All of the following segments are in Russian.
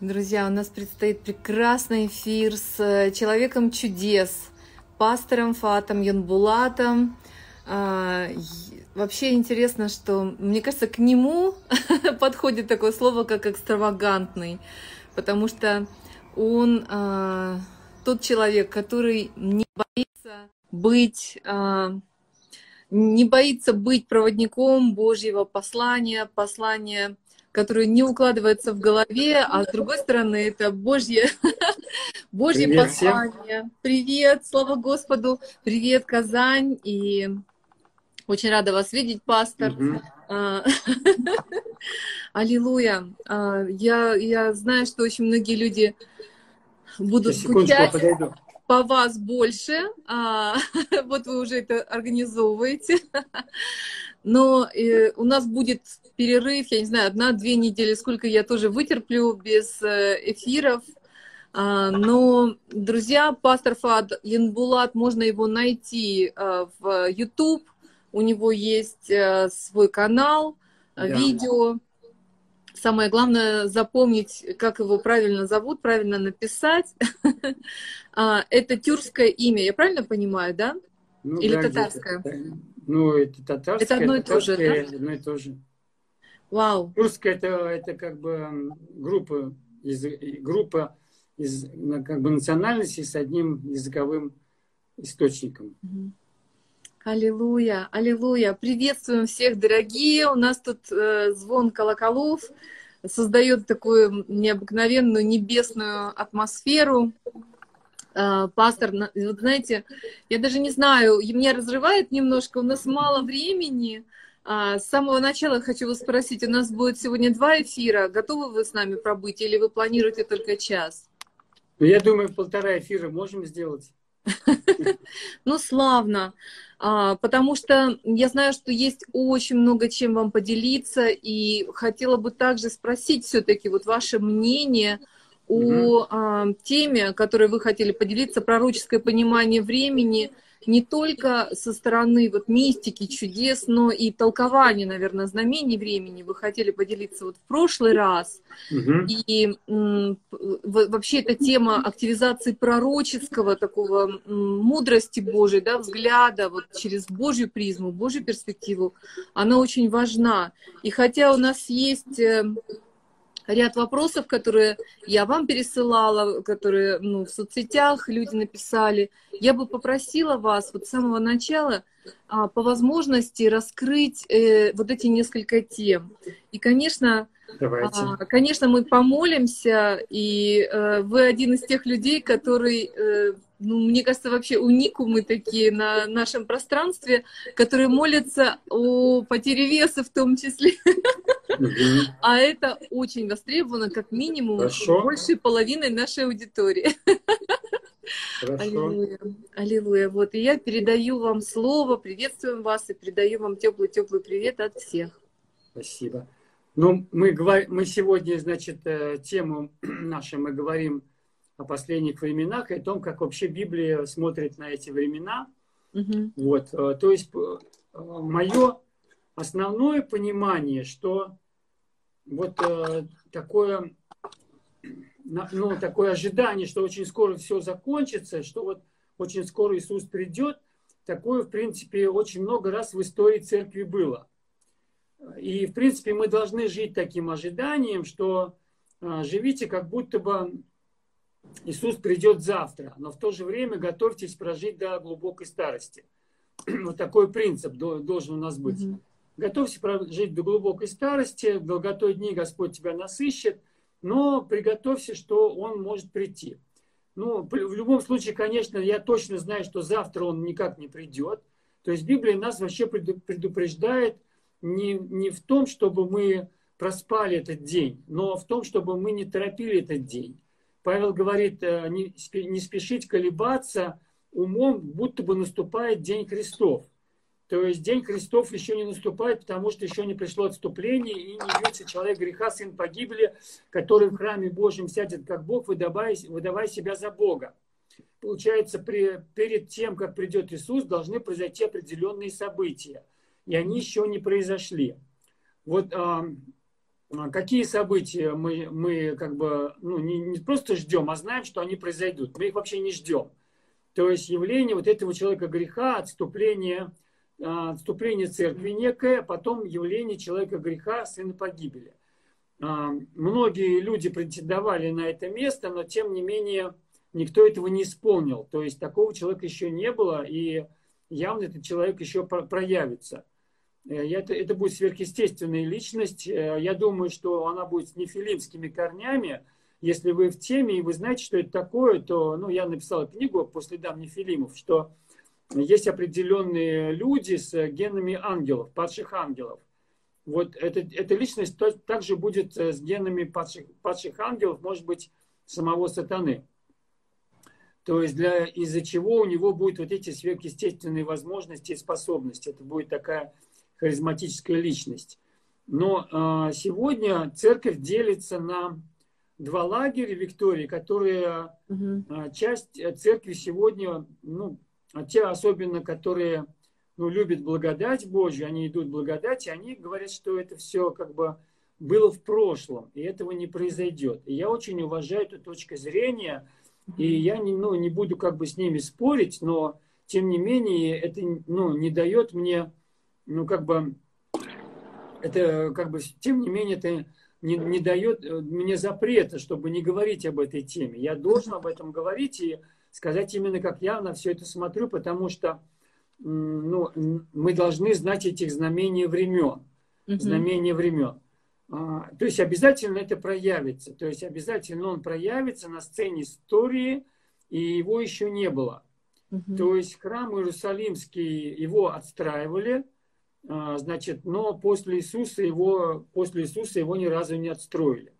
Друзья, у нас предстоит прекрасный эфир с э, человеком чудес, пастором Фатом Янбулатом. А, вообще интересно, что, мне кажется, к нему подходит такое слово, как экстравагантный, потому что он а, тот человек, который не боится быть а, не боится быть проводником Божьего послания, послания которое не укладывается в голове, а с другой стороны это Божье, Божье Привет послание. Всем. Привет, слава Господу, привет, Казань, и очень рада вас видеть, пастор. Угу. Аллилуйя. А, я, я знаю, что очень многие люди будут скучать по вас больше. А, вот вы уже это организовываете. Но э, у нас будет перерыв, я не знаю, одна-две недели, сколько я тоже вытерплю без э, эфиров. А, но, друзья, пастор Фад Янбулат, можно его найти э, в YouTube. У него есть э, свой канал, да. видео. Самое главное запомнить, как его правильно зовут, правильно написать. А, это тюркское имя, я правильно понимаю, да? Ну, Или да, татарское? Ну, это татарское. Это одно и то же, да? Одно и то же. Вау. Русская это, это как бы группа, из, группа из как бы национальности с одним языковым источником. Аллилуйя, аллилуйя. Приветствуем всех, дорогие. У нас тут э, звон колоколов создает такую необыкновенную небесную атмосферу. Э, пастор, вот знаете, я даже не знаю, меня разрывает немножко, у нас мало времени, а, с самого начала хочу вас спросить, у нас будет сегодня два эфира. Готовы вы с нами пробыть или вы планируете только час? Ну, я думаю, полтора эфира можем сделать. Ну, славно. А, потому что я знаю, что есть очень много чем вам поделиться, и хотела бы также спросить все-таки вот ваше мнение о а, теме, которой вы хотели поделиться, пророческое понимание времени – не только со стороны вот мистики, чудес, но и толкования, наверное, знамений времени. Вы хотели поделиться вот в прошлый раз. Угу. И м, вообще эта тема активизации пророческого такого м, мудрости Божией, да, взгляда вот через Божью призму, Божью перспективу, она очень важна. И хотя у нас есть э, ряд вопросов, которые я вам пересылала, которые ну, в соцсетях люди написали. Я бы попросила вас вот с самого начала а, по возможности раскрыть э, вот эти несколько тем. И, конечно, Давайте. А, конечно, мы помолимся, и э, вы один из тех людей, который э, ну, мне кажется, вообще уникумы такие на нашем пространстве, которые молятся о потере веса в том числе. А это очень востребовано, как минимум, Хорошо. больше половины нашей аудитории. Хорошо. Аллилуйя. Аллилуйя. Вот, и я передаю вам слово, приветствуем вас и передаю вам теплый-теплый привет от всех. Спасибо. Ну, мы, мы сегодня, значит, э, тему нашу мы говорим о последних временах и о том, как вообще Библия смотрит на эти времена. Угу. Вот, э, то есть э, мое основное понимание, что вот такое, ну, такое ожидание, что очень скоро все закончится, что вот очень скоро Иисус придет, такое, в принципе, очень много раз в истории церкви было. И, в принципе, мы должны жить таким ожиданием, что живите как будто бы Иисус придет завтра, но в то же время готовьтесь прожить до глубокой старости. Вот такой принцип должен у нас быть. Угу. Готовься прожить до глубокой старости, в долготой дни Господь тебя насыщет, но приготовься, что Он может прийти. Ну, в любом случае, конечно, я точно знаю, что завтра Он никак не придет. То есть Библия нас вообще предупреждает не, не в том, чтобы мы проспали этот день, но в том, чтобы мы не торопили этот день. Павел говорит, э, не, не спешить колебаться умом, будто бы наступает день Христов. То есть день Христов еще не наступает, потому что еще не пришло отступление, и не явится человек греха, сын погибли, который в храме Божьем сядет как Бог, выдавая, выдавая себя за Бога. Получается, при, перед тем, как придет Иисус, должны произойти определенные события. И они еще не произошли. Вот а, какие события мы, мы как бы ну, не, не просто ждем, а знаем, что они произойдут. Мы их вообще не ждем. То есть явление вот этого человека греха, отступление, а, отступление церкви некое, потом явление человека греха, сына погибели. А, многие люди претендовали на это место, но тем не менее никто этого не исполнил. То есть такого человека еще не было, и явно этот человек еще проявится. Э, это, это будет сверхъестественная личность. Э, я думаю, что она будет с нефилимскими корнями. Если вы в теме и вы знаете, что это такое, то ну, я написал книгу по следам нефилимов, что есть определенные люди с генами ангелов, падших ангелов. Вот эта, эта личность также будет э, с генами падших, падших ангелов, может быть, самого сатаны. То есть из-за чего у него будут вот эти сверхъестественные возможности и способности. Это будет такая харизматическая личность. Но э, сегодня церковь делится на два лагеря Виктории, которые угу. э, часть церкви сегодня, ну, а те особенно, которые ну, любят благодать Божью, они идут благодать, и они говорят, что это все как бы было в прошлом, и этого не произойдет. И я очень уважаю эту точку зрения, и я не, ну, не буду как бы с ними спорить, но тем не менее это ну, не дает мне ну, как бы, это, как бы, тем не менее, это не, не дает э, мне запрета, чтобы не говорить об этой теме. Я должен об этом говорить и сказать именно, как я на все это смотрю, потому что ну, мы должны знать этих знамений времен. Знамения времен. А, то есть обязательно это проявится. То есть обязательно он проявится на сцене истории, и его еще не было. Угу. То есть храм Иерусалимский, его отстраивали, значит, но после Иисуса его, после Иисуса его ни разу не отстроили.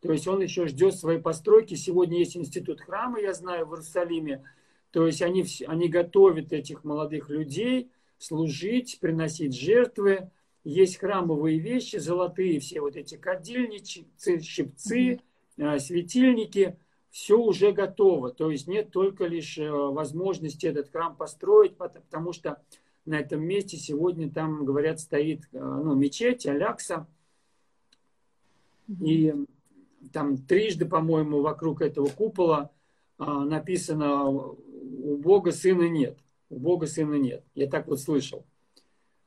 То есть он еще ждет своей постройки. Сегодня есть институт храма, я знаю, в Иерусалиме. То есть они, они готовят этих молодых людей служить, приносить жертвы. Есть храмовые вещи, золотые все вот эти кадильнички, щипцы, mm-hmm. светильники. Все уже готово. То есть нет только лишь э, возможности этот храм построить, потому что на этом месте сегодня там, говорят, стоит э, ну, мечеть, Алякса. И там трижды, по-моему, вокруг этого купола а, написано «У Бога сына нет». У Бога сына нет. Я так вот слышал.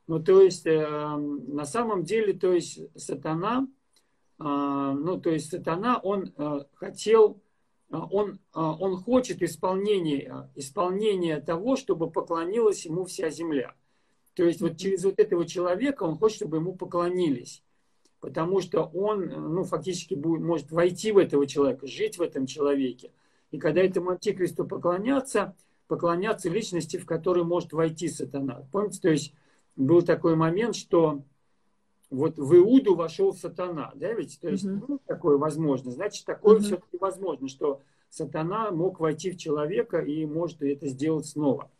Ну, то есть, э, на самом деле, то есть, сатана, э, ну, то есть, сатана, он э, хотел, он, он хочет исполнения, исполнения того, чтобы поклонилась ему вся земля. То есть, вот через вот этого человека он хочет, чтобы ему поклонились потому что он, ну, фактически будет, может войти в этого человека, жить в этом человеке. И когда этому антикристу поклоняться, поклоняться личности, в которую может войти сатана. Помните, то есть был такой момент, что вот в Иуду вошел сатана, да, ведь, то есть, uh-huh. ну, такое возможно. Значит, такое uh-huh. все-таки возможно, что сатана мог войти в человека и может это сделать снова.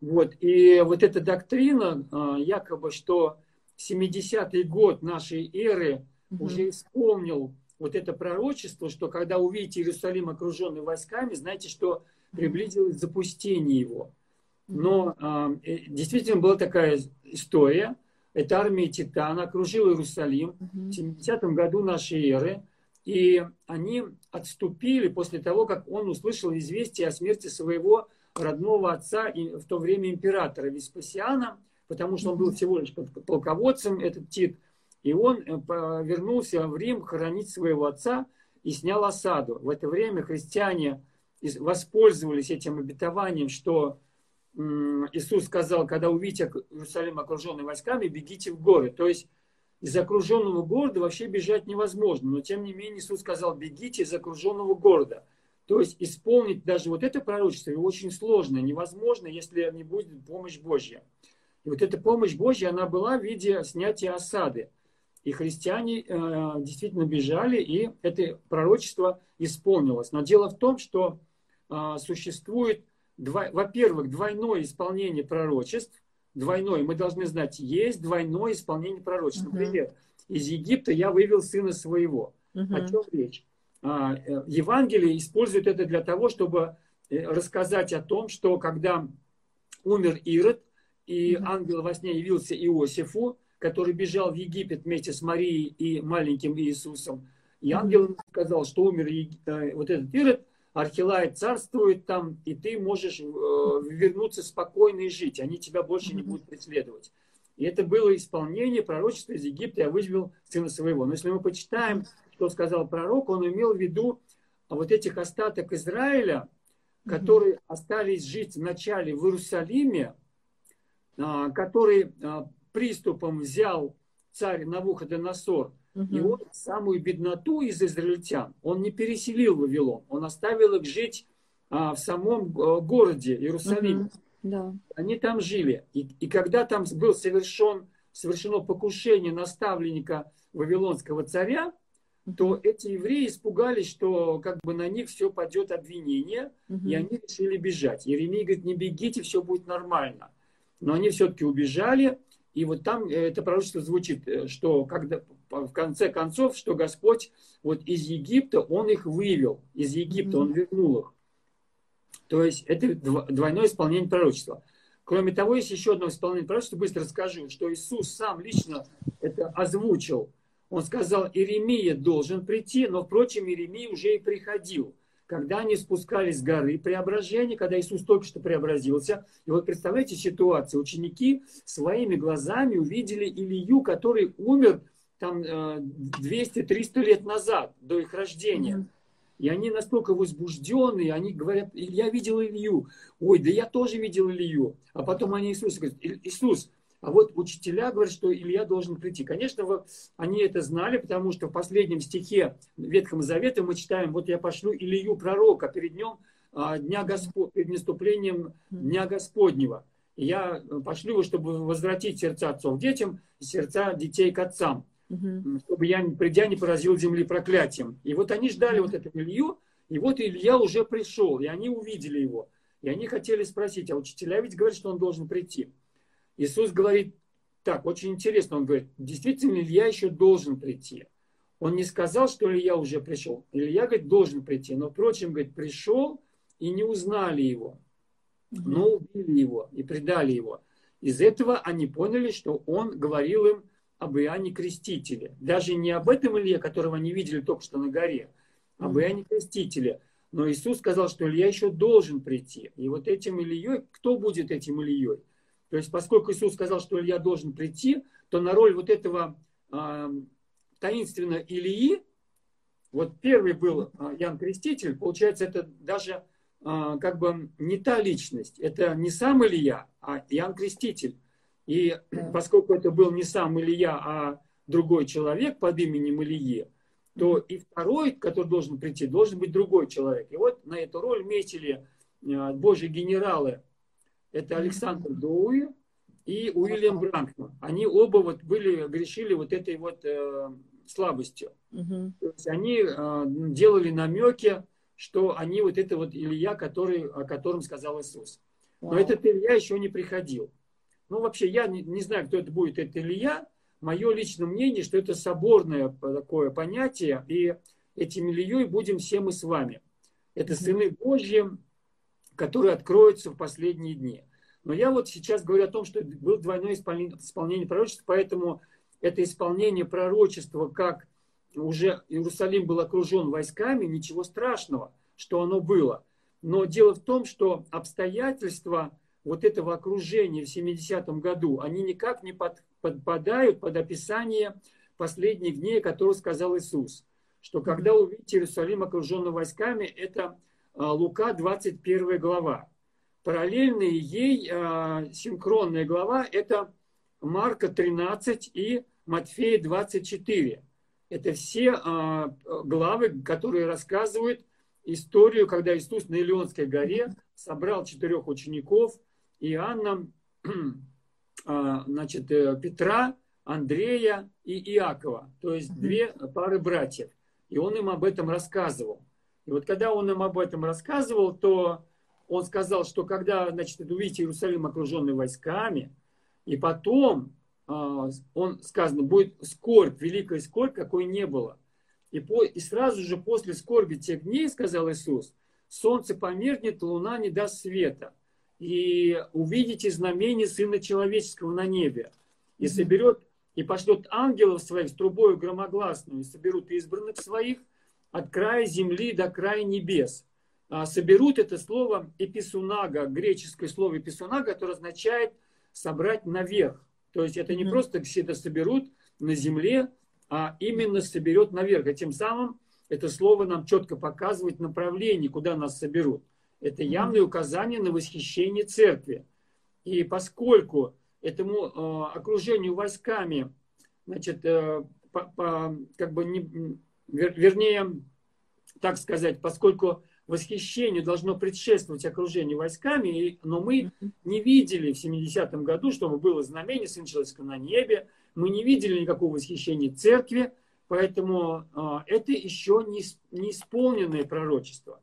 Вот, и вот эта доктрина, а, якобы, что 70-й год нашей эры угу. уже исполнил вот это пророчество, что когда увидите Иерусалим окруженный войсками, знаете, что приблизилось запустение его. Но э, действительно была такая история. Это армия Титана окружила Иерусалим в 70-м году нашей эры. И они отступили после того, как он услышал известие о смерти своего родного отца и в то время императора Веспасиана – потому что он был всего лишь полководцем, этот Тит, и он э, вернулся в Рим хоронить своего отца и снял осаду. В это время христиане воспользовались этим обетованием, что Иисус сказал, когда увидите Иерусалим окруженный войсками, бегите в горы. То есть из окруженного города вообще бежать невозможно. Но тем не менее Иисус сказал, бегите из окруженного города. То есть исполнить даже вот это пророчество очень сложно, невозможно, если не будет помощь Божья. И вот эта помощь Божья, она была в виде снятия осады. И христиане э, действительно бежали, и это пророчество исполнилось. Но дело в том, что э, существует, два, во-первых, двойное исполнение пророчеств. Двойное, мы должны знать, есть двойное исполнение пророчеств. Uh-huh. Например, из Египта я вывел сына своего. Uh-huh. О чем речь? А, э, Евангелие использует это для того, чтобы э, рассказать о том, что когда умер Ирод, и ангел во сне явился Иосифу, который бежал в Египет вместе с Марией и маленьким Иисусом. И ангел сказал, что умер э, вот этот Ирод, Архилай царствует там, и ты можешь э, вернуться спокойно и жить. Они тебя больше не будут преследовать. И это было исполнение пророчества из Египта, я вывел сына своего. Но если мы почитаем, что сказал пророк, он имел в виду вот этих остаток Израиля, которые остались жить вначале в Иерусалиме, а, который а, приступом взял царь Навуходоносор, угу. и он самую бедноту из израильтян, он не переселил Вавилон, он оставил их жить а, в самом городе Иерусалиме. Угу. Да. Они там жили. И, и когда там был совершен, совершено покушение наставленника Вавилонского царя, то эти евреи испугались, что как бы на них все пойдет обвинение, угу. и они решили бежать. Еремей говорит, не бегите, все будет нормально. Но они все-таки убежали, и вот там э, это пророчество звучит, э, что когда, в конце концов, что Господь вот из Египта, Он их вывел, из Египта Он вернул их. То есть это двойное исполнение пророчества. Кроме того, есть еще одно исполнение пророчества, быстро скажу, что Иисус сам лично это озвучил. Он сказал, Иеремия должен прийти, но, впрочем, Иеремия уже и приходил когда они спускались с горы преображения, когда Иисус только что преобразился. И вот представляете ситуацию, ученики своими глазами увидели Илью, который умер там 200-300 э, лет назад, до их рождения. И они настолько возбужденные, они говорят, я видел Илью. Ой, да я тоже видел Илью. А потом они Иисусу говорят, Иисус, а вот учителя говорят, что Илья должен прийти. Конечно, они это знали, потому что в последнем стихе Ветхого Завета мы читаем, вот я пошлю Илью пророка перед днем а, Дня Господ... перед наступлением Дня Господнего. И я пошлю его, чтобы возвратить сердца отцов детям сердца детей к отцам. Чтобы я, придя, не поразил земли проклятием. И вот они ждали вот этого Илью, и вот Илья уже пришел, и они увидели его. И они хотели спросить, а учителя ведь говорят, что он должен прийти. Иисус говорит так, очень интересно, он говорит, действительно Илья еще должен прийти. Он не сказал, что Илья уже пришел. Илья, говорит, должен прийти. Но, впрочем, говорит, пришел и не узнали его. Но убили его и предали его. Из этого они поняли, что он говорил им об Иоанне Крестителе. Даже не об этом Илье, которого они видели только что на горе, а об Иоанне Крестителе. Но Иисус сказал, что Илья еще должен прийти. И вот этим Ильей, кто будет этим Ильей? То есть, поскольку Иисус сказал, что Илья должен прийти, то на роль вот этого э, таинственного Илии, вот первый был Ян Креститель, получается, это даже э, как бы не та личность. Это не сам Илья, а Ян Креститель. И поскольку это был не сам Илья, а другой человек под именем Ильи, то и второй, который должен прийти, должен быть другой человек. И вот на эту роль метили Божьи генералы это Александр Доуи и Уильям Бранкман. Они оба вот были, грешили вот этой вот э, слабостью. Угу. То есть они э, делали намеки, что они вот это вот Илья, который, о котором сказал Иисус. Но Вау. этот Илья еще не приходил. Ну, вообще, я не, не знаю, кто это будет, это Илья. Мое личное мнение, что это соборное такое понятие, и этим Ильей будем все мы с вами. Это сыны Божьи, которые откроются в последние дни. Но я вот сейчас говорю о том, что было двойное исполнение, исполнение пророчества, поэтому это исполнение пророчества, как уже Иерусалим был окружен войсками, ничего страшного, что оно было. Но дело в том, что обстоятельства вот этого окружения в 70-м году, они никак не под, подпадают под описание последних дней, которые сказал Иисус. Что когда увидите Иерусалим окруженный войсками, это а, Лука 21 глава. Параллельная ей э, синхронная глава – это Марка 13 и Матфея 24. Это все э, главы, которые рассказывают историю, когда Иисус на Илионской горе собрал четырех учеников – Иоанна, э, значит, Петра, Андрея и Иакова, то есть две пары братьев. И он им об этом рассказывал. И вот когда он им об этом рассказывал, то он сказал, что когда, значит, увидите Иерусалим окруженный войсками, и потом, а, он сказано, будет скорбь, великая скорбь, какой не было. И, по, и сразу же после скорби тех дней, сказал Иисус, солнце померкнет, луна не даст света. И увидите знамение Сына Человеческого на небе. И соберет и пошлет ангелов своих с трубою громогласную, и соберут избранных своих от края земли до края небес. А, соберут это слово эписунага, греческое слово эписунага, которое означает собрать наверх. То есть это не mm-hmm. просто все это соберут на земле, а именно соберет наверх. И тем самым это слово нам четко показывает направление, куда нас соберут. Это явное указание на восхищение церкви. И поскольку этому э, окружению войсками, значит, э, по, по, как бы не, вер, вернее, так сказать, поскольку восхищению должно предшествовать окружению войсками, но мы не видели в 70-м году, чтобы было знамение Сын Человеческого на небе, мы не видели никакого восхищения церкви, поэтому э, это еще не, не исполненное пророчество,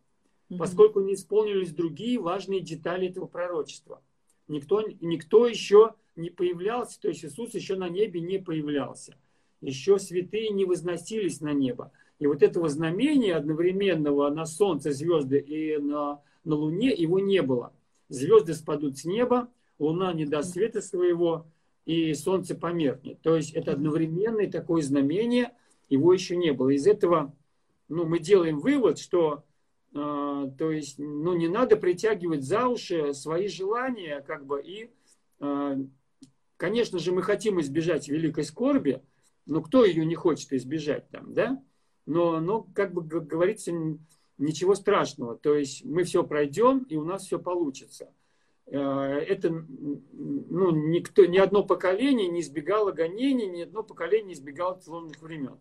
поскольку не исполнились другие важные детали этого пророчества. Никто, никто еще не появлялся, то есть Иисус еще на небе не появлялся. Еще святые не возносились на небо. И вот этого знамения одновременного на Солнце, звезды и на, на Луне его не было. Звезды спадут с неба, Луна не даст света своего, и Солнце померкнет. То есть это одновременное такое знамение, его еще не было. Из этого ну, мы делаем вывод, что то есть, ну, не надо притягивать за уши свои желания, как бы, и, э, конечно же, мы хотим избежать великой скорби, но кто ее не хочет избежать там, да? но, но как бы говорится, ничего страшного. То есть мы все пройдем, и у нас все получится. Э, это ну, никто, ни одно поколение не избегало гонений, ни одно поколение не избегало сложных времен.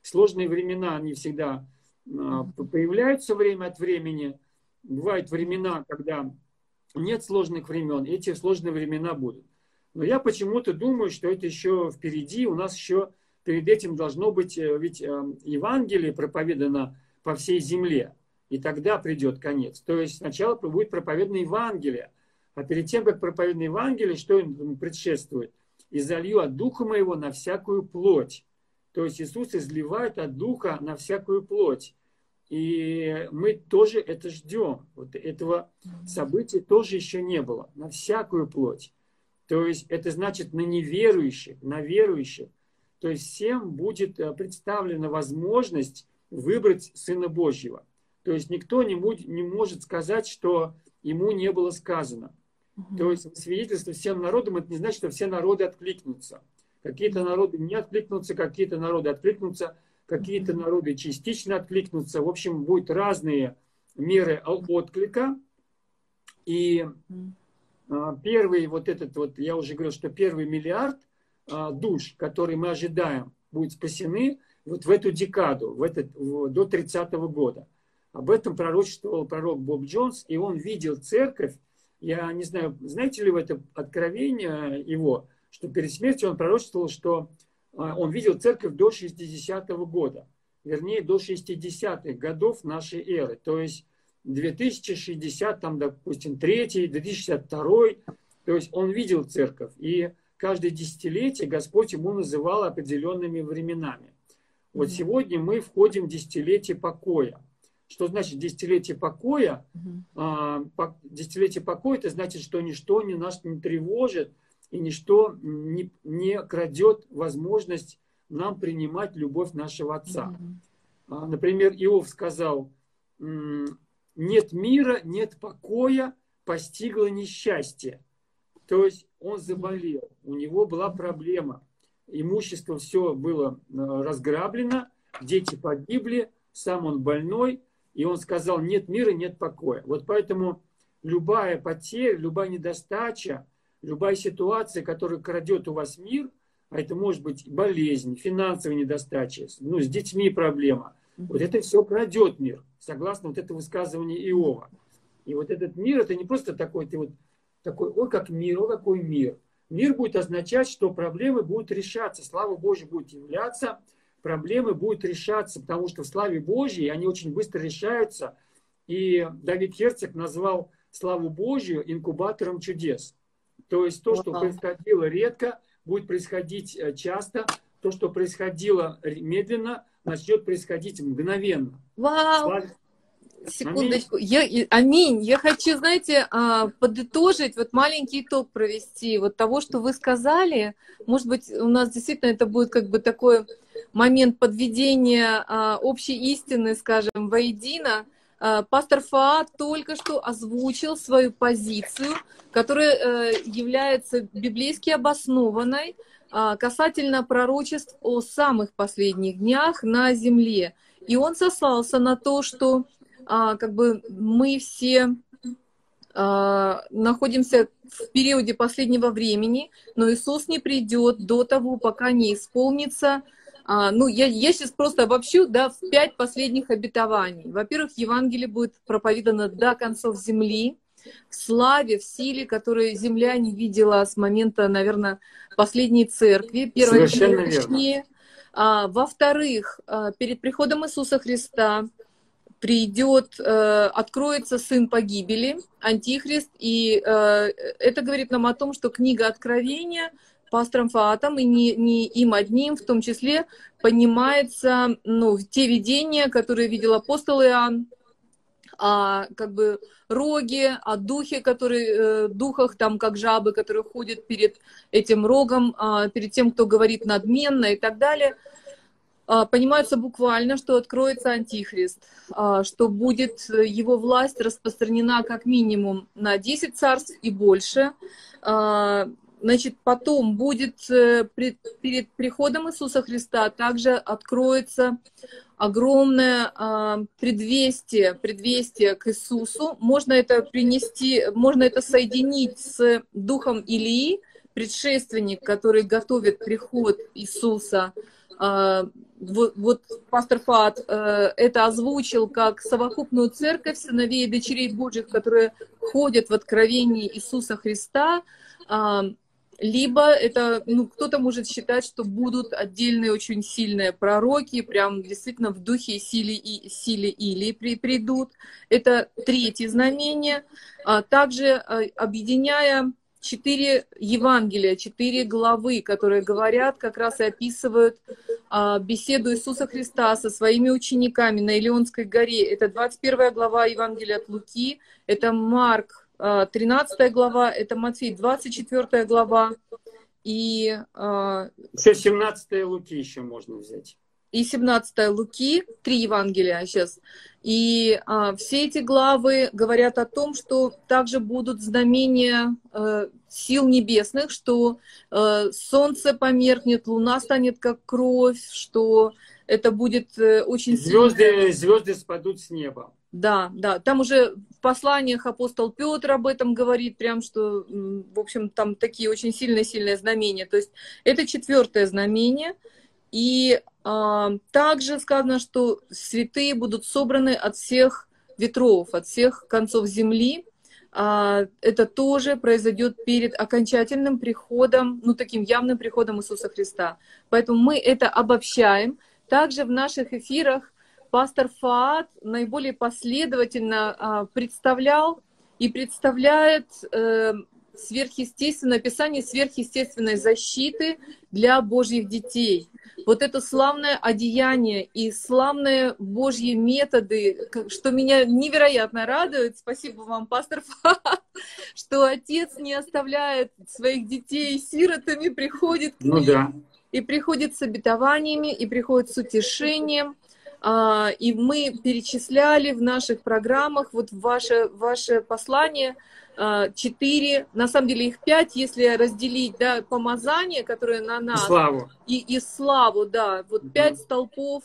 Сложные времена, они всегда а, появляются время от времени. Бывают времена, когда нет сложных времен, эти сложные времена будут. Но я почему-то думаю, что это еще впереди, у нас еще перед этим должно быть, э, ведь э, Евангелие проповедано по всей земле, и тогда придет конец. То есть сначала будет проповедано Евангелие, а перед тем, как проповедано Евангелие, что ему предшествует? «И залью от Духа моего на всякую плоть». То есть Иисус изливает от Духа на всякую плоть. И мы тоже это ждем. Вот этого события тоже еще не было. На всякую плоть. То есть это значит на неверующих, на верующих то есть всем будет э, представлена возможность выбрать Сына Божьего. То есть никто не, будет, не может сказать, что ему не было сказано. Угу. То есть свидетельство всем народам, это не значит, что все народы откликнутся. Какие-то народы не откликнутся, какие-то народы откликнутся, какие-то народы частично откликнутся. В общем, будут разные меры отклика. И а, первый вот этот вот, я уже говорил, что первый миллиард – а, душ, которые мы ожидаем, будут спасены вот в эту декаду, в этот, до 30 -го года. Об этом пророчествовал пророк Боб Джонс, и он видел церковь. Я не знаю, знаете ли вы это откровение его, что перед смертью он пророчествовал, что он видел церковь до 60 -го года, вернее, до 60-х годов нашей эры. То есть 2060, там, допустим, 3, 2062, то есть он видел церковь. И каждое десятилетие Господь ему называл определенными временами. Вот mm-hmm. сегодня мы входим в десятилетие покоя. Что значит десятилетие покоя? Mm-hmm. Десятилетие покоя это значит, что ничто не нас не тревожит и ничто не, не крадет возможность нам принимать любовь нашего Отца. Mm-hmm. Например, Иов сказал, нет мира, нет покоя, постигло несчастье. То есть он заболел, у него была проблема. Имущество все было э, разграблено, дети погибли, сам он больной, и он сказал, нет мира, нет покоя. Вот поэтому любая потеря, любая недостача, любая ситуация, которая крадет у вас мир, а это может быть болезнь, финансовая недостача, ну, с детьми проблема, вот это все крадет мир, согласно вот это высказывание Иова. И вот этот мир, это не просто такой, ты вот такой, ой, как мир, ой, какой мир. Мир будет означать, что проблемы будут решаться, слава Божья будет являться, проблемы будут решаться, потому что в славе Божьей они очень быстро решаются. И Давид Херцог назвал славу Божью инкубатором чудес. То есть то, что происходило редко, будет происходить э, часто, то, что происходило медленно, начнет происходить мгновенно. Вау! секундочку. Аминь. Я, аминь. Я хочу, знаете, а, подытожить, вот маленький итог провести вот того, что вы сказали. Может быть, у нас действительно это будет как бы такой момент подведения а, общей истины, скажем, воедино. А, пастор Фаат только что озвучил свою позицию, которая э, является библейски обоснованной касательно пророчеств о самых последних днях на земле. И он сослался на то, что как бы мы все находимся в периоде последнего времени, но Иисус не придет до того, пока не исполнится. А, ну, я, я сейчас просто обобщу, да, в пять последних обетований. Во-первых, Евангелие будет проповедано до концов земли, в славе, в силе, которую земля не видела с момента, наверное, последней церкви, первой точнее. А, во-вторых, а, перед приходом Иисуса Христа придет, э, откроется сын погибели, антихрист, и э, это говорит нам о том, что книга Откровения пастором Фаатом и не, не им одним, в том числе понимается ну, те видения, которые видел апостол Иоанн, о как бы роге, о духе, который, э, духах, там, как жабы, которые ходят перед этим рогом, э, перед тем, кто говорит надменно и так далее – а, понимается буквально, что откроется антихрист, а, что будет его власть распространена как минимум на 10 царств и больше. А, значит, потом будет э, перед приходом Иисуса Христа также откроется огромное предвестие, предвестие к Иисусу. Можно это принести, можно это соединить с духом Илии, предшественник, который готовит приход Иисуса а, вот, вот пастор Фат э, это озвучил как совокупную церковь сыновей и дочерей Божьих, которые ходят в откровении Иисуса Христа, а, либо это, ну, кто-то может считать, что будут отдельные очень сильные пророки, прям действительно в духе силе, и силе или при, придут. Это третье знамение. А также э, объединяя четыре Евангелия, четыре главы, которые говорят, как раз и описывают а, беседу Иисуса Христа со своими учениками на Илионской горе. Это 21 глава Евангелия от Луки, это Марк, 13 а, глава, это Матфей, 24 глава. И, еще 17 Луки еще можно взять и 17 Луки, три Евангелия сейчас. И а, все эти главы говорят о том, что также будут знамения э, сил небесных, что э, солнце померкнет, луна станет как кровь, что это будет э, очень звезды, сильно... Звезды спадут с неба. Да, да. Там уже в посланиях апостол Петр об этом говорит, прям что, в общем, там такие очень сильные-сильные знамения. То есть это четвертое знамение. И а, также сказано, что святые будут собраны от всех ветров, от всех концов земли. А, это тоже произойдет перед окончательным приходом, ну таким явным приходом Иисуса Христа. Поэтому мы это обобщаем. Также в наших эфирах пастор Фаат наиболее последовательно а, представлял и представляет э, сверхъестественное описание сверхъестественной защиты для Божьих детей – вот это славное одеяние и славные Божьи методы, что меня невероятно радует. Спасибо вам, пастор Фат, что отец не оставляет своих детей сиротами, приходит к ну ним, ну, да. и приходит с обетованиями, и приходит с утешением. А, и мы перечисляли в наших программах вот ваше, ваше послание – а, четыре, на самом деле их пять, если разделить, да, помазание, которое на нас. И славу. И, и славу, да. Вот угу. пять столпов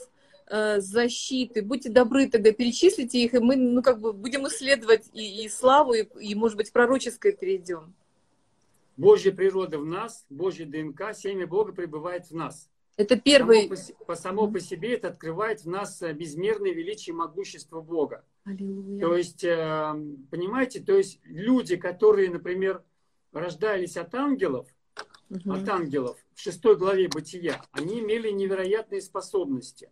э, защиты. Будьте добры, тогда перечислите их, и мы, ну, как бы будем исследовать и, и славу, и, и, может быть, пророческое перейдем. Божья природа в нас, Божья ДНК, семя Бога пребывает в нас. Это первый... Само по, само по себе это открывает в нас э, безмерное величие и могущество Бога. Аллилуйя. То есть, э, понимаете, то есть люди, которые, например, рождались от ангелов, угу. от ангелов в шестой главе Бытия, они имели невероятные способности.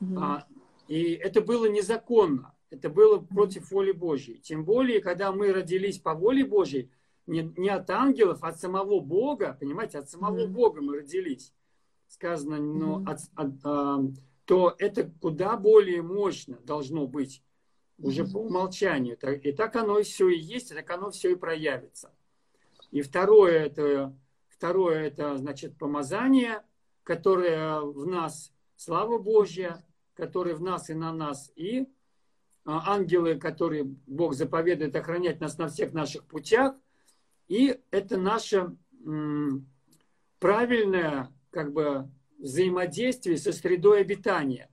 Угу. А, и это было незаконно, это было против воли Божьей. Тем более, когда мы родились по воле Божьей, не, не от ангелов, а от самого Бога, понимаете, от самого угу. Бога мы родились сказано, но от, от, а, то это куда более мощно должно быть. уже по умолчанию. И так оно и все и есть, и так оно все и проявится. И второе это, второе это значит помазание, которое в нас, слава Божья, которое в нас и на нас, и а, ангелы, которые Бог заповедует охранять нас на всех наших путях. И это наше правильное как бы, взаимодействие со средой обитания,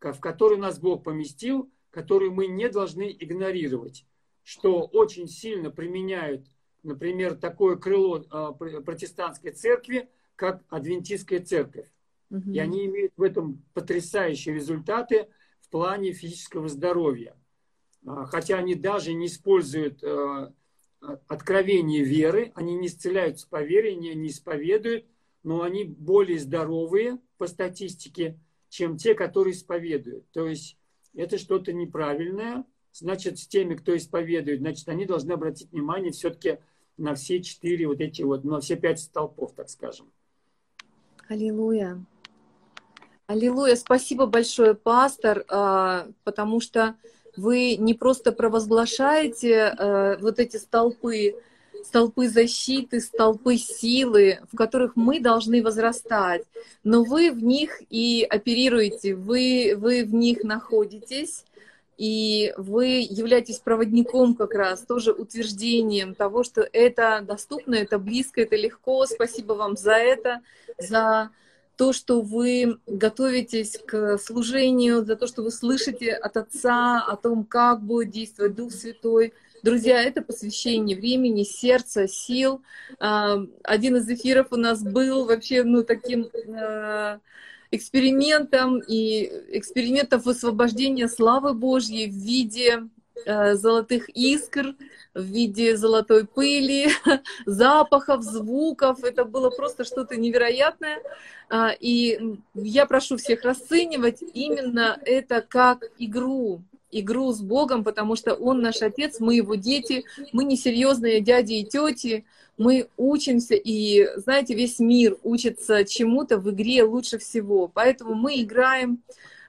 в которую нас Бог поместил, которую мы не должны игнорировать, что очень сильно применяют, например, такое крыло а, протестантской церкви, как адвентистская церковь. Угу. И они имеют в этом потрясающие результаты в плане физического здоровья. А, хотя они даже не используют а, откровение веры, они не исцеляются по вере, не, не исповедуют, но они более здоровые по статистике, чем те, которые исповедуют. То есть это что-то неправильное. Значит, с теми, кто исповедует, значит, они должны обратить внимание все-таки на все четыре вот эти вот, на все пять столпов, так скажем. Аллилуйя. Аллилуйя. Спасибо большое, пастор, а, потому что вы не просто провозглашаете а, вот эти столпы, столпы защиты, столпы силы, в которых мы должны возрастать, но вы в них и оперируете, вы, вы в них находитесь, и вы являетесь проводником как раз, тоже утверждением того, что это доступно, это близко, это легко. Спасибо вам за это, за то, что вы готовитесь к служению, за то, что вы слышите от Отца о том, как будет действовать Дух Святой. Друзья, это посвящение времени, сердца, сил. А, один из эфиров у нас был вообще ну, таким а, экспериментом и экспериментов высвобождения славы Божьей в виде а, золотых искр, в виде золотой пыли, запахов, звуков. Это было просто что-то невероятное. И я прошу всех расценивать именно это как игру, игру с Богом, потому что Он наш Отец, мы Его дети, мы несерьезные дяди и тети, мы учимся, и, знаете, весь мир учится чему-то в игре лучше всего. Поэтому мы играем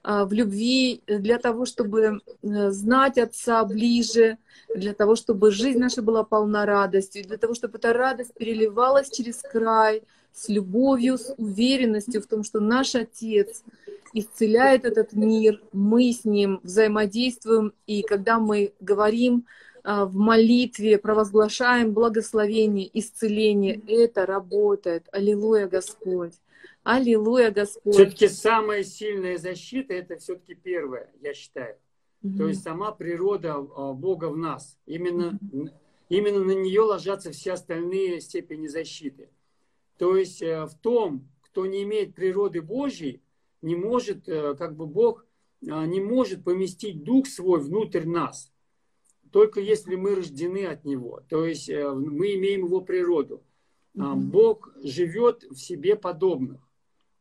а, в любви для того, чтобы э, знать Отца ближе, для того, чтобы жизнь наша была полна радостью, для того, чтобы эта радость переливалась через край с любовью, с уверенностью в том, что наш Отец — исцеляет этот мир, мы с ним взаимодействуем, и когда мы говорим а, в молитве, провозглашаем благословение, исцеление, это работает. Аллилуйя, Господь. Аллилуйя, Господь. Все-таки самая сильная защита это все-таки первое, я считаю. Угу. То есть сама природа а, Бога в нас. Именно, угу. именно на нее ложатся все остальные степени защиты. То есть э, в том, кто не имеет природы Божьей, не может, э, как бы Бог а, не может поместить Дух свой внутрь нас. Только если мы рождены от Него. То есть э, мы имеем Его природу. Mm-hmm. Бог живет в себе подобных.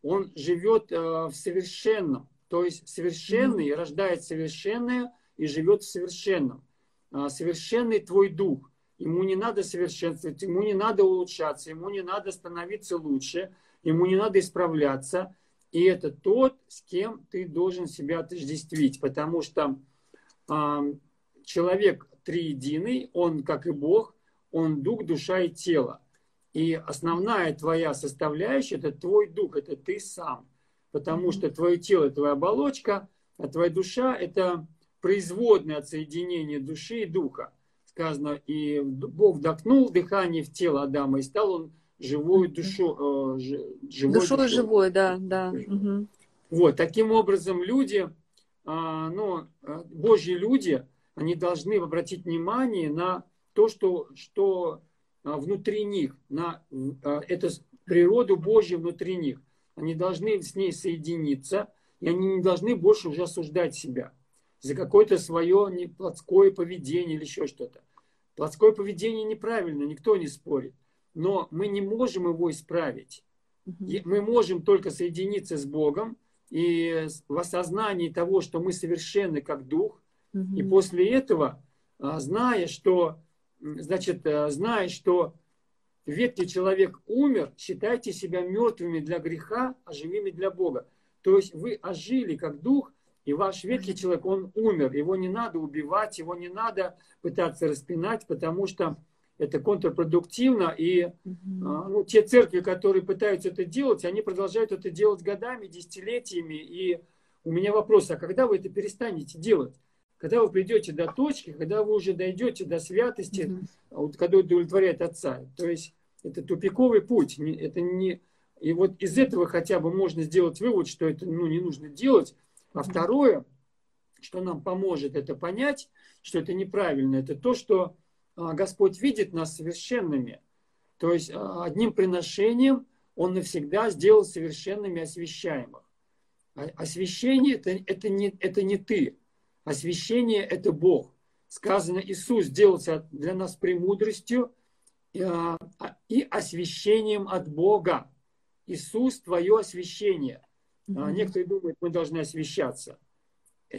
Он живет э, в совершенном. То есть совершенный mm-hmm. рождает совершенное и живет в совершенном. А, совершенный твой дух. Ему не надо совершенствовать, ему не надо улучшаться, ему не надо становиться лучше, ему не надо исправляться. И это тот, с кем ты должен себя отождествить, потому что э, человек триединый, он, как и Бог, он дух, душа и тело. И основная твоя составляющая – это твой дух, это ты сам. Потому что твое тело – это твоя оболочка, а твоя душа – это производное от соединения души и духа. Сказано, и Бог вдохнул дыхание в тело Адама, и стал он живую душу. Э, живой Душой душой. живой, да, да. Угу. Вот, таким образом люди, а, ну, э, Божьи люди, они должны обратить внимание на то, что, что а, внутри них, на а, эту природу Божью внутри них. Они должны с ней соединиться, и они не должны больше уже осуждать себя за какое-то свое плотское поведение или еще что-то. Плотское поведение неправильно, никто не спорит но мы не можем его исправить. Мы можем только соединиться с Богом и в осознании того, что мы совершенны как дух. И после этого, а, зная, что, значит, а, зная, что ветхий человек умер, считайте себя мертвыми для греха, а живыми для Бога. То есть вы ожили как дух, и ваш ветхий человек, он умер. Его не надо убивать, его не надо пытаться распинать, потому что это контрпродуктивно. И угу. ну, те церкви, которые пытаются это делать, они продолжают это делать годами, десятилетиями. И у меня вопрос, а когда вы это перестанете делать? Когда вы придете до точки, когда вы уже дойдете до святости, угу. вот, когда удовлетворяет Отца. То есть это тупиковый путь. Это не... И вот из этого хотя бы можно сделать вывод, что это ну, не нужно делать. А второе, что нам поможет это понять, что это неправильно, это то, что а, Господь видит нас совершенными. То есть а, одним приношением Он навсегда сделал совершенными освящаемых. А, освящение это, это, не, это не ты. Освящение это Бог. Сказано, Иисус сделался для нас премудростью и освящением от Бога. Иисус твое освящение. Mm-hmm. Некоторые думают, мы должны освящаться.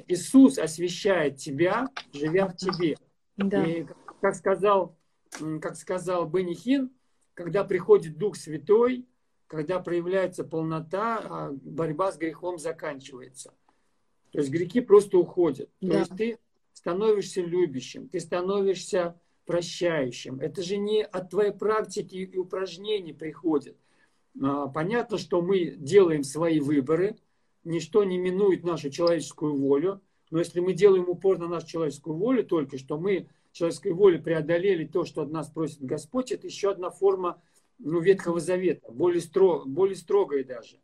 Иисус освящает тебя, живя в тебе. Да. И как сказал, как сказал Бенихин, когда приходит Дух Святой, когда проявляется полнота, а борьба с грехом заканчивается. То есть грехи просто уходят. То да. есть ты становишься любящим, ты становишься прощающим. Это же не от твоей практики и упражнений приходит. А, понятно, что мы делаем свои выборы, ничто не минует нашу человеческую волю, но если мы делаем упор на нашу человеческую волю только, что мы человеческой воли преодолели то, что от нас просит Господь, это еще одна форма ну, Ветхого Завета, более, строг, более строгая даже.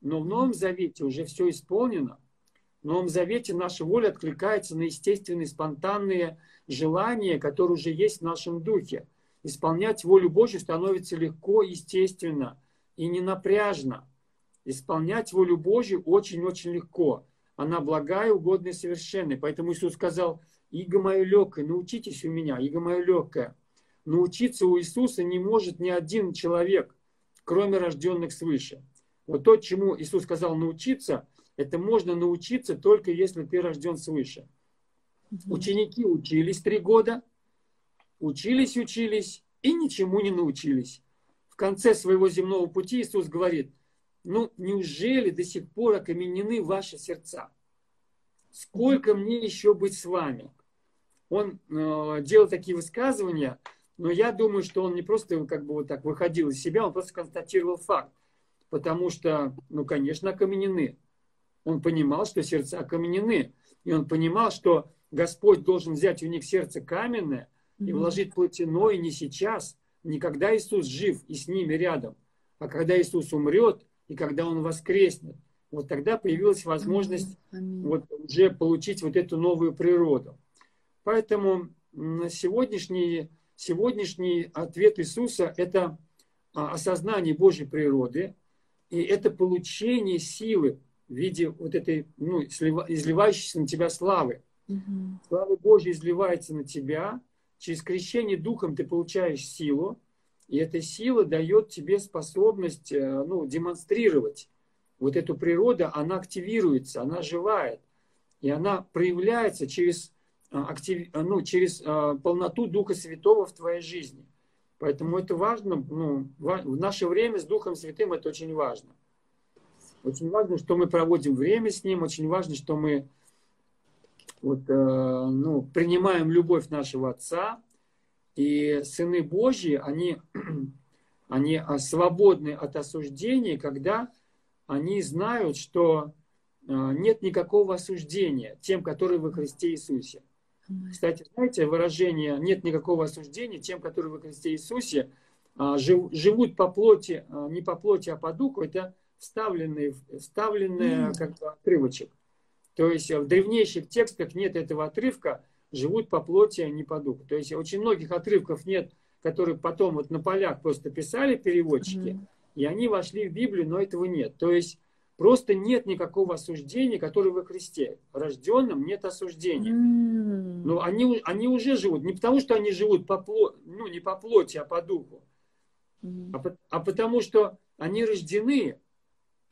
Но в Новом Завете уже все исполнено. В Новом Завете наша воля откликается на естественные, спонтанные желания, которые уже есть в нашем духе. Исполнять волю Божью становится легко, естественно и не напряжно. Исполнять волю Божью очень-очень легко. Она благая, угодная, совершенная. Поэтому Иисус сказал, иго мое легкое, научитесь у меня, иго мое легкое. Научиться у Иисуса не может ни один человек, кроме рожденных свыше. Вот то, чему Иисус сказал научиться, это можно научиться только если ты рожден свыше. Угу. Ученики учились три года, учились, учились и ничему не научились. В конце своего земного пути Иисус говорит, ну неужели до сих пор окаменены ваши сердца? Сколько мне еще быть с вами? Он э, делал такие высказывания, но я думаю, что он не просто как бы вот так выходил из себя, он просто констатировал факт. Потому что, ну, конечно, окаменены. Он понимал, что сердца окаменены. И он понимал, что Господь должен взять у них сердце каменное и вложить плотяное не сейчас, не когда Иисус жив и с ними рядом, а когда Иисус умрет и когда Он воскреснет. Вот тогда появилась возможность Аминь. вот уже получить вот эту новую природу. Поэтому сегодняшний, сегодняшний ответ Иисуса – это а, осознание Божьей природы, и это получение силы в виде вот этой ну, изливающейся на тебя славы. Угу. Слава Божья изливается на тебя. Через крещение Духом ты получаешь силу, и эта сила дает тебе способность э, ну, демонстрировать. Вот эту природу, она активируется, она живает. И она проявляется через, э, актив, ну, через э, полноту Духа Святого в твоей жизни. Поэтому это важно, ну, в наше время с Духом Святым это очень важно. Очень важно, что мы проводим время с Ним, очень важно, что мы вот, э, ну, принимаем любовь нашего Отца, и сыны Божьи, они, они а, свободны от осуждения, когда они знают, что э, нет никакого осуждения тем, которые во Христе Иисусе. Кстати, знаете, выражение «нет никакого осуждения тем, которые во Христе Иисусе» а, живут по плоти, а, не по плоти, а по духу, это вставленный, вставленный как бы, отрывочек. То есть в древнейших текстах нет этого отрывка, живут по плоти, а не по духу. То есть очень многих отрывков нет, которые потом вот на полях просто писали переводчики, mm-hmm. и они вошли в Библию, но этого нет. То есть просто нет никакого осуждения, которое во Христе. Рожденным нет осуждения. Mm-hmm. Но они, они уже живут. Не потому, что они живут по плоти, ну, не по плоти, а по духу. Mm-hmm. А, а потому, что они рождены,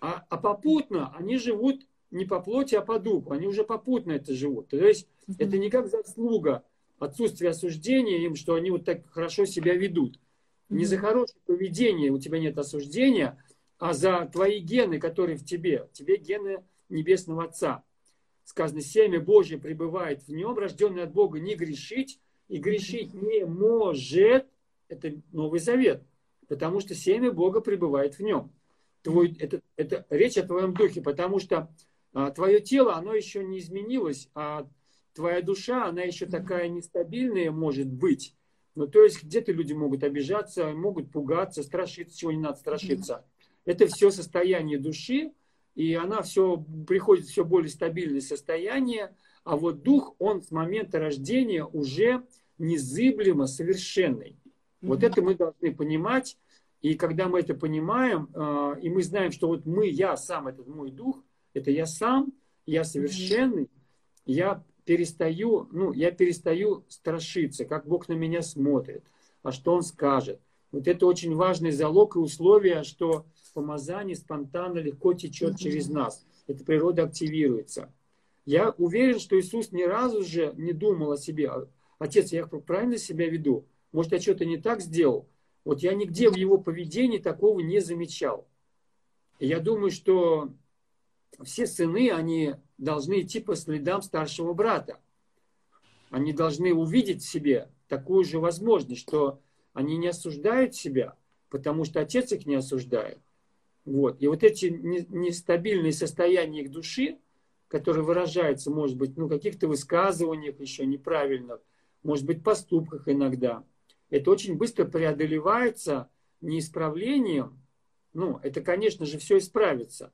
а, а попутно они живут не по плоти, а по духу. Они уже попутно это живут. То есть mm-hmm. это не как заслуга отсутствия осуждения им, что они вот так хорошо себя ведут. Mm-hmm. Не за хорошее поведение у тебя нет осуждения, а за твои гены, которые в тебе. В тебе гены Небесного Отца. сказано, семя Божье пребывает в нем, рожденный от Бога не грешить, и грешить не может, это Новый Завет, потому что семя Бога пребывает в нем. Твой, это, это речь о твоем духе, потому что твое тело, оно еще не изменилось, а твоя душа, она еще такая нестабильная может быть. Ну, то есть где-то люди могут обижаться, могут пугаться, страшиться, чего не надо страшиться. Это все состояние души, и она все приходит в все более стабильное состояние, а вот дух, он с момента рождения уже незыблемо совершенный. Вот это мы должны понимать, и когда мы это понимаем, а, и мы знаем, что вот мы, я сам, этот мой дух, это я сам, я совершенный, я перестаю, ну, я перестаю страшиться, как Бог на меня смотрит, а что Он скажет. Вот это очень важный залог и условие, что помазание спонтанно легко течет через нас. Эта природа активируется. Я уверен, что Иисус ни разу же не думал о себе. Отец, я правильно себя веду? Может, я что-то не так сделал? Вот я нигде в его поведении такого не замечал. Я думаю, что все сыны, они должны идти по следам старшего брата. Они должны увидеть в себе такую же возможность, что они не осуждают себя, потому что отец их не осуждает. Вот. И вот эти нестабильные состояния их души, которые выражаются, может быть, ну, каких-то высказываниях еще неправильных, может быть, поступках иногда, это очень быстро преодолевается не исправлением, ну, это, конечно же, все исправится,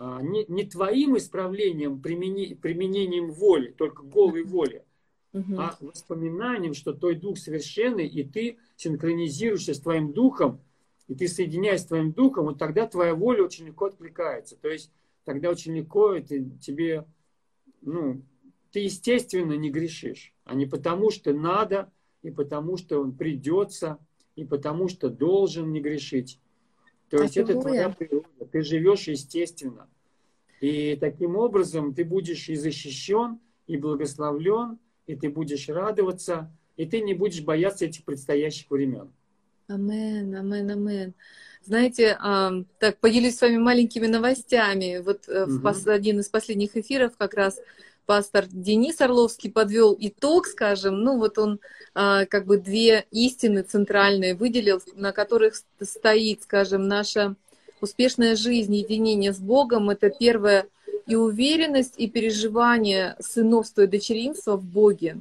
не, не твоим исправлением, примени, применением воли, только голой воли, угу. а воспоминанием, что твой дух совершенный, и ты синхронизируешься с твоим духом, и ты соединяешься с твоим духом, вот тогда твоя воля очень легко откликается. То есть тогда очень легко это тебе, ну, ты естественно не грешишь, а не потому что надо, и потому что он придется, и потому что должен не грешить. То а есть это твоя природа. Ты живешь естественно. И таким образом ты будешь и защищен, и благословлен, и ты будешь радоваться, и ты не будешь бояться этих предстоящих времен. Амен, амен, амен. Знаете, так поделюсь с вами маленькими новостями. Вот угу. в один из последних эфиров как раз пастор Денис Орловский подвел итог, скажем, ну вот он а, как бы две истины центральные выделил, на которых стоит, скажем, наша успешная жизнь, единение с Богом. Это первое и уверенность, и переживание сыновства и дочеринства в Боге.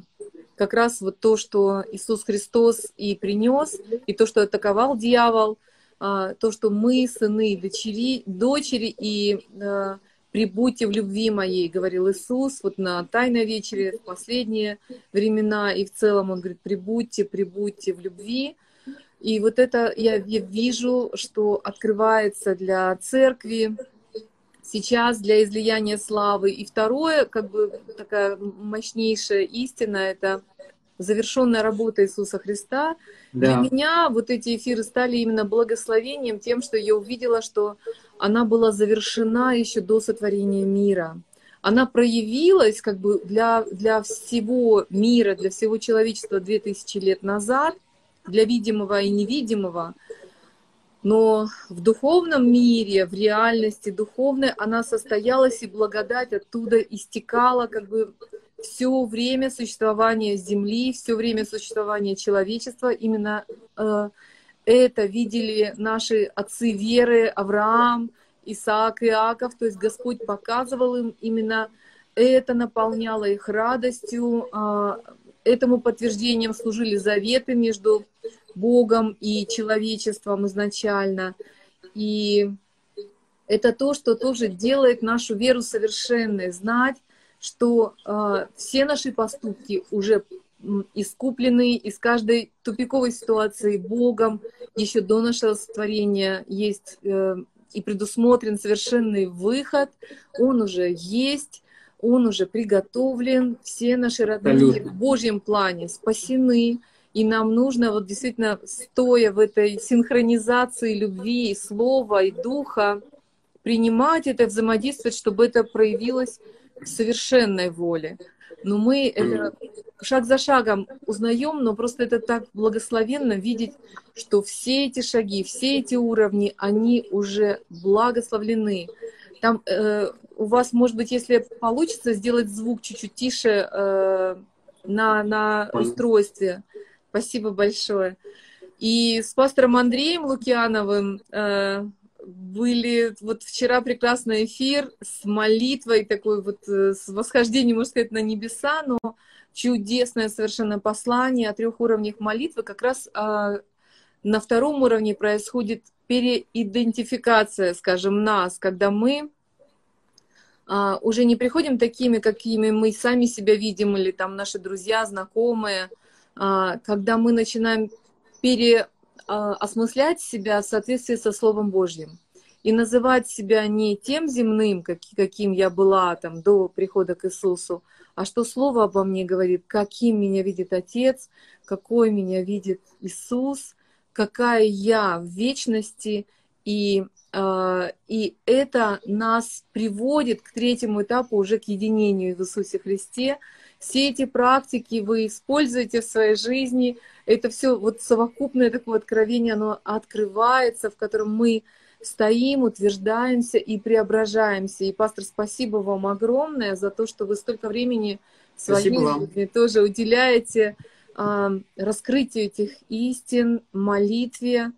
Как раз вот то, что Иисус Христос и принес, и то, что атаковал дьявол, а, то, что мы сыны и дочери, дочери и а, «Прибудьте в любви моей», говорил Иисус, вот на Тайной вечере в последние времена, и в целом Он говорит, «Прибудьте, прибудьте в любви». И вот это я вижу, что открывается для церкви сейчас для излияния славы. И второе, как бы такая мощнейшая истина, это завершенная работа Иисуса Христа. Да. Для меня вот эти эфиры стали именно благословением тем, что я увидела, что она была завершена еще до сотворения мира. Она проявилась как бы для, для всего мира, для всего человечества 2000 лет назад, для видимого и невидимого. Но в духовном мире, в реальности духовной, она состоялась, и благодать оттуда истекала как бы все время существования Земли, все время существования человечества. Именно э, это видели наши отцы веры, Авраам, Исаак, Иаков. То есть Господь показывал им именно это, наполняло их радостью. Э, этому подтверждением служили заветы между Богом и человечеством изначально. И это то, что тоже делает нашу веру совершенной, знать, что э, все наши поступки уже искуплены из каждой тупиковой ситуации Богом, еще до нашего сотворения есть э, и предусмотрен совершенный выход, он уже есть, он уже приготовлен, все наши родные в Божьем плане спасены, и нам нужно вот действительно, стоя в этой синхронизации любви и слова, и духа, принимать это, взаимодействовать, чтобы это проявилось совершенной воле. Но мы это шаг за шагом узнаем, но просто это так благословенно видеть, что все эти шаги, все эти уровни, они уже благословлены. Там э, у вас, может быть, если получится, сделать звук чуть-чуть тише э, на, на устройстве. Спасибо большое. И с пастором Андреем Лукьяновым э, были вот вчера прекрасный эфир с молитвой, такой вот э, с восхождением, можно сказать, на небеса, но чудесное совершенно послание о трех уровнях молитвы. Как раз э, на втором уровне происходит переидентификация, скажем, нас, когда мы э, уже не приходим такими, какими мы сами себя видим, или там наши друзья, знакомые, э, когда мы начинаем переосмыслять себя в соответствии со Словом Божьим и называть себя не тем земным, каким я была там до прихода к Иисусу, а что Слово обо мне говорит, каким меня видит Отец, какой меня видит Иисус, какая я в вечности, и, э, и это нас приводит к третьему этапу уже к единению в Иисусе Христе. Все эти практики вы используете в своей жизни, это все вот совокупное такое откровение, оно открывается, в котором мы стоим, утверждаемся и преображаемся. И, пастор, спасибо вам огромное за то, что вы столько времени своей жизни тоже уделяете э, раскрытию этих истин, молитве,